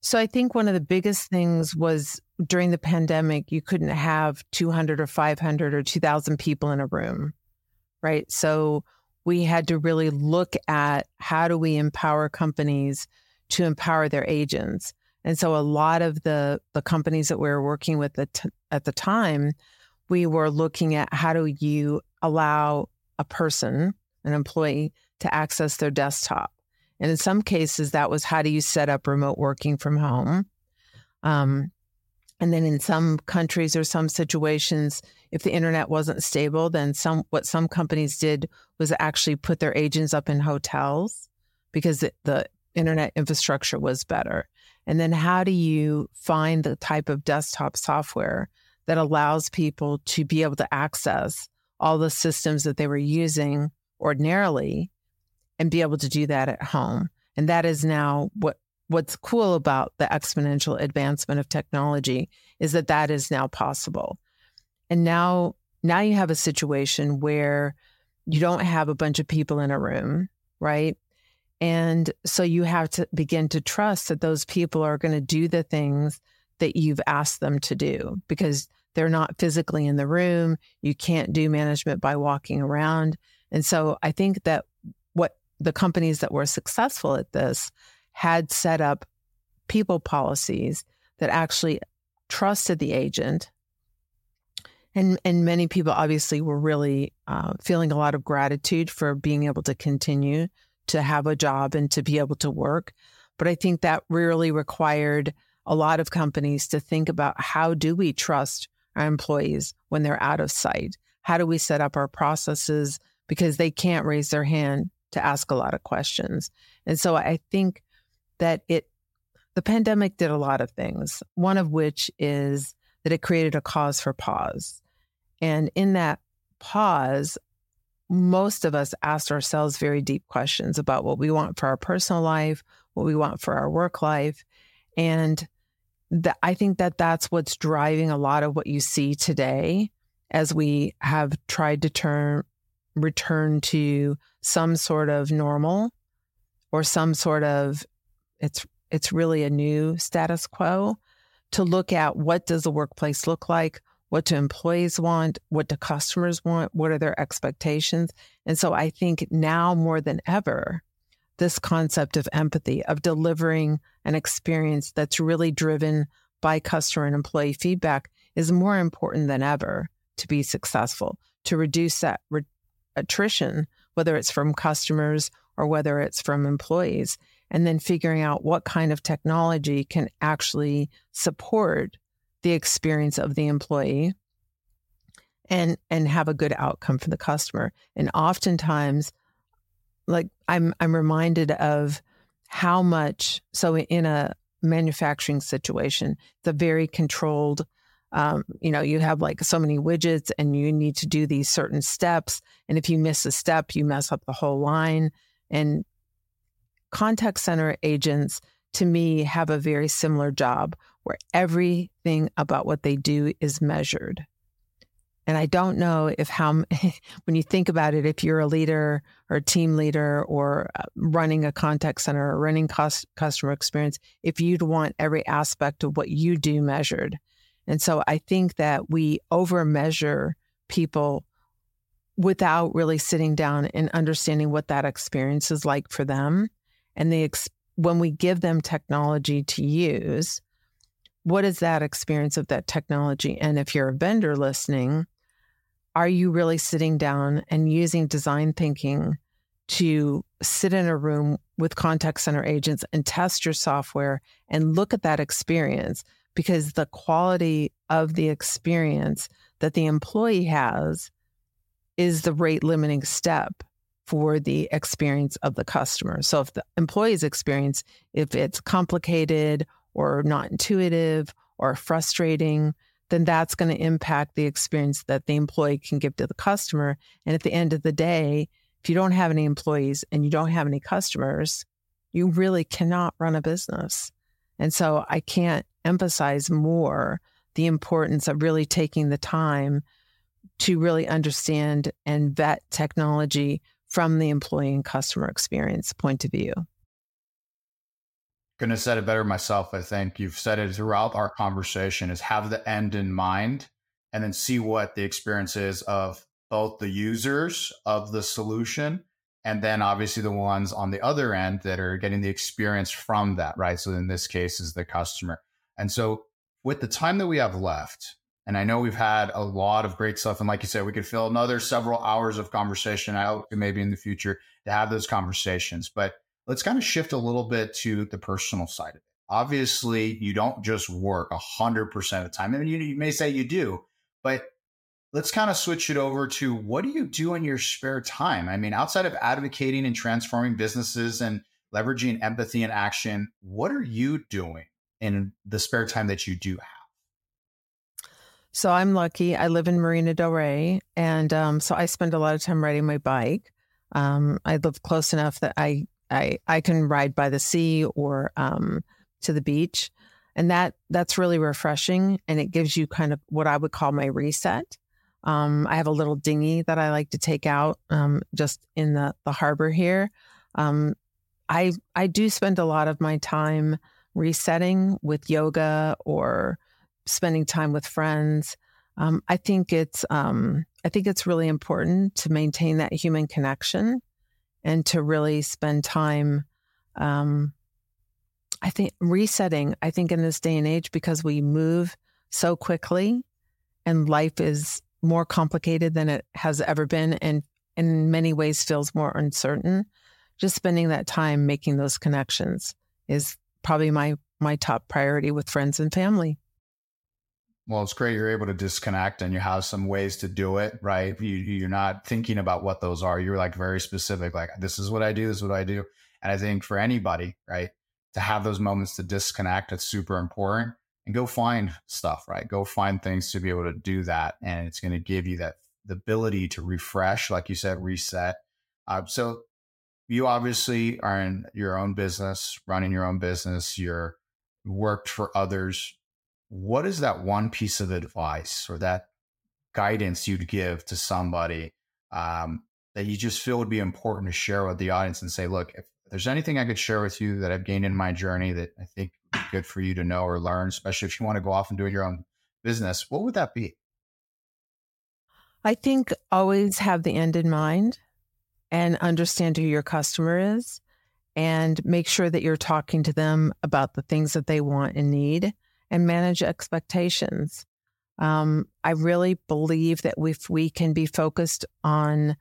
So I think one of the biggest things was during the pandemic, you couldn't have 200 or 500 or 2,000 people in a room, right? So we had to really look at how do we empower companies to empower their agents. And so a lot of the the companies that we were working with at, t- at the time, we were looking at how do you allow a person, an employee, to access their desktop. And in some cases, that was how do you set up remote working from home. Um, and then in some countries or some situations, if the internet wasn't stable, then some what some companies did was actually put their agents up in hotels because the, the internet infrastructure was better. And then how do you find the type of desktop software that allows people to be able to access all the systems that they were using ordinarily and be able to do that at home. And that is now what what's cool about the exponential advancement of technology is that that is now possible. And now now you have a situation where you don't have a bunch of people in a room, right? And so you have to begin to trust that those people are going to do the things that you've asked them to do because they're not physically in the room. You can't do management by walking around. And so I think that what the companies that were successful at this had set up people policies that actually trusted the agent. And, and many people obviously were really uh, feeling a lot of gratitude for being able to continue to have a job and to be able to work. But I think that really required a lot of companies to think about how do we trust our employees when they're out of sight? How do we set up our processes because they can't raise their hand to ask a lot of questions. And so I think that it, the pandemic did a lot of things, one of which is that it created a cause for pause. And in that pause, most of us asked ourselves very deep questions about what we want for our personal life, what we want for our work life. And I think that that's what's driving a lot of what you see today as we have tried to turn return to some sort of normal or some sort of it's it's really a new status quo to look at what does the workplace look like what do employees want what do customers want what are their expectations. And so i think now more than ever this concept of empathy of delivering an experience that's really driven by customer and employee feedback is more important than ever to be successful to reduce that re- attrition, whether it's from customers or whether it's from employees, and then figuring out what kind of technology can actually support the experience of the employee and and have a good outcome for the customer. And oftentimes like I'm I'm reminded of how much so in a manufacturing situation, the very controlled um, you know, you have like so many widgets and you need to do these certain steps. And if you miss a step, you mess up the whole line. And contact center agents to me have a very similar job where everything about what they do is measured. And I don't know if how, when you think about it, if you're a leader or a team leader or uh, running a contact center or running cost, customer experience, if you'd want every aspect of what you do measured. And so I think that we over measure people without really sitting down and understanding what that experience is like for them. And the ex- when we give them technology to use, what is that experience of that technology? And if you're a vendor listening, are you really sitting down and using design thinking to sit in a room with contact center agents and test your software and look at that experience? Because the quality of the experience that the employee has is the rate limiting step for the experience of the customer. So if the employee's experience, if it's complicated or not intuitive or frustrating, then that's going to impact the experience that the employee can give to the customer. And at the end of the day, if you don't have any employees and you don't have any customers, you really cannot run a business. And so I can't emphasize more the importance of really taking the time to really understand and vet technology from the employee and customer experience point of view. Couldn't have said it better myself. I think you've said it throughout our conversation is have the end in mind and then see what the experience is of both the users of the solution and then obviously the ones on the other end that are getting the experience from that, right? So in this case is the customer. And so with the time that we have left, and I know we've had a lot of great stuff. And like you said, we could fill another several hours of conversation. I hope maybe in the future to have those conversations. But let's kind of shift a little bit to the personal side of it. Obviously, you don't just work 100% of the time. I mean, you, you may say you do, but let's kind of switch it over to what do you do in your spare time? I mean, outside of advocating and transforming businesses and leveraging empathy and action, what are you doing in the spare time that you do have? So I'm lucky. I live in Marina Del Rey, and um, so I spend a lot of time riding my bike. Um, I live close enough that I I I can ride by the sea or um, to the beach, and that that's really refreshing, and it gives you kind of what I would call my reset. Um, I have a little dinghy that I like to take out um, just in the the harbor here. Um, I I do spend a lot of my time resetting with yoga or spending time with friends. Um, I think it's um, I think it's really important to maintain that human connection and to really spend time. Um, I think resetting. I think in this day and age, because we move so quickly, and life is more complicated than it has ever been, and in many ways feels more uncertain. Just spending that time making those connections is probably my my top priority with friends and family. Well, it's great you're able to disconnect and you have some ways to do it, right? You, you're not thinking about what those are. You're like very specific, like, this is what I do, this is what I do. And I think for anybody, right, to have those moments to disconnect, it's super important. And go find stuff, right? Go find things to be able to do that. And it's going to give you that the ability to refresh, like you said, reset. Uh, so you obviously are in your own business, running your own business. You're worked for others what is that one piece of advice or that guidance you'd give to somebody um, that you just feel would be important to share with the audience and say, look, if there's anything I could share with you that I've gained in my journey that I think would be good for you to know or learn, especially if you want to go off and do your own business, what would that be? I think always have the end in mind and understand who your customer is and make sure that you're talking to them about the things that they want and need and manage expectations. Um, I really believe that if we can be focused on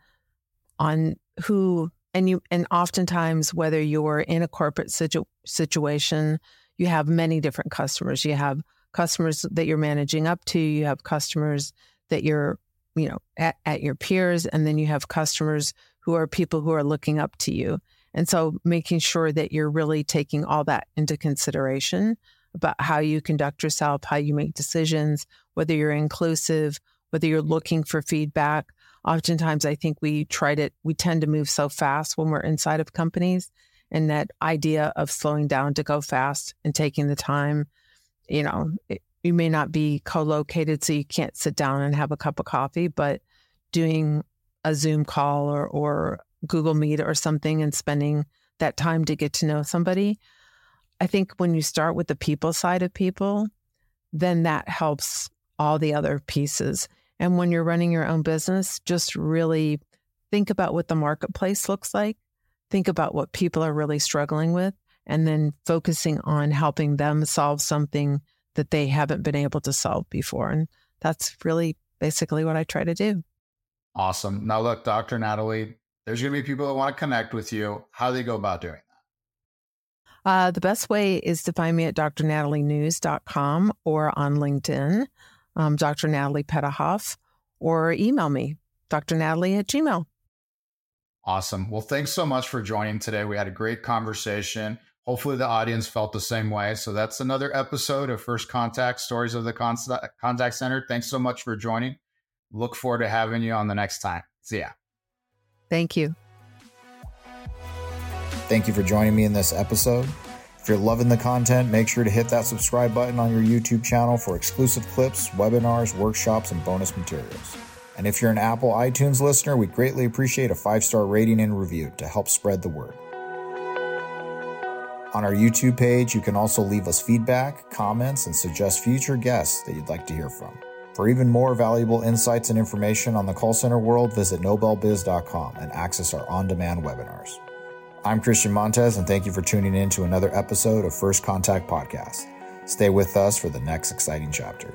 on who and you and oftentimes whether you're in a corporate situ- situation, you have many different customers. You have customers that you're managing up to. You have customers that you're you know at, at your peers, and then you have customers who are people who are looking up to you. And so making sure that you're really taking all that into consideration about how you conduct yourself, how you make decisions, whether you're inclusive, whether you're looking for feedback. Oftentimes, I think we try to, we tend to move so fast when we're inside of companies. and that idea of slowing down to go fast and taking the time. You know, it, you may not be co located, so you can't sit down and have a cup of coffee, but doing a Zoom call or, or Google Meet or something and spending that time to get to know somebody. I think when you start with the people side of people, then that helps all the other pieces. And when you're running your own business, just really think about what the marketplace looks like, think about what people are really struggling with, and then focusing on helping them solve something that they haven't been able to solve before. And that's really basically what I try to do. Awesome. Now, look, Dr. Natalie, there's going to be people that want to connect with you. How do they go about doing that? Uh, the best way is to find me at drnatalienews.com or on LinkedIn, um, Dr. Natalie Petouhoff, or email me, drnatalie at gmail. Awesome. Well, thanks so much for joining today. We had a great conversation. Hopefully, the audience felt the same way. So, that's another episode of First Contact Stories of the Contact Center. Thanks so much for joining. Look forward to having you on the next time. See ya. Thank you. Thank you for joining me in this episode. If you're loving the content, make sure to hit that subscribe button on your YouTube channel for exclusive clips, webinars, workshops, and bonus materials. And if you're an Apple iTunes listener, we'd greatly appreciate a five star rating and review to help spread the word. On our YouTube page, you can also leave us feedback, comments, and suggest future guests that you'd like to hear from. For even more valuable insights and information on the call center world, visit nobelbiz.com and access our on demand webinars. I'm Christian Montez, and thank you for tuning in to another episode of First Contact Podcast. Stay with us for the next exciting chapter.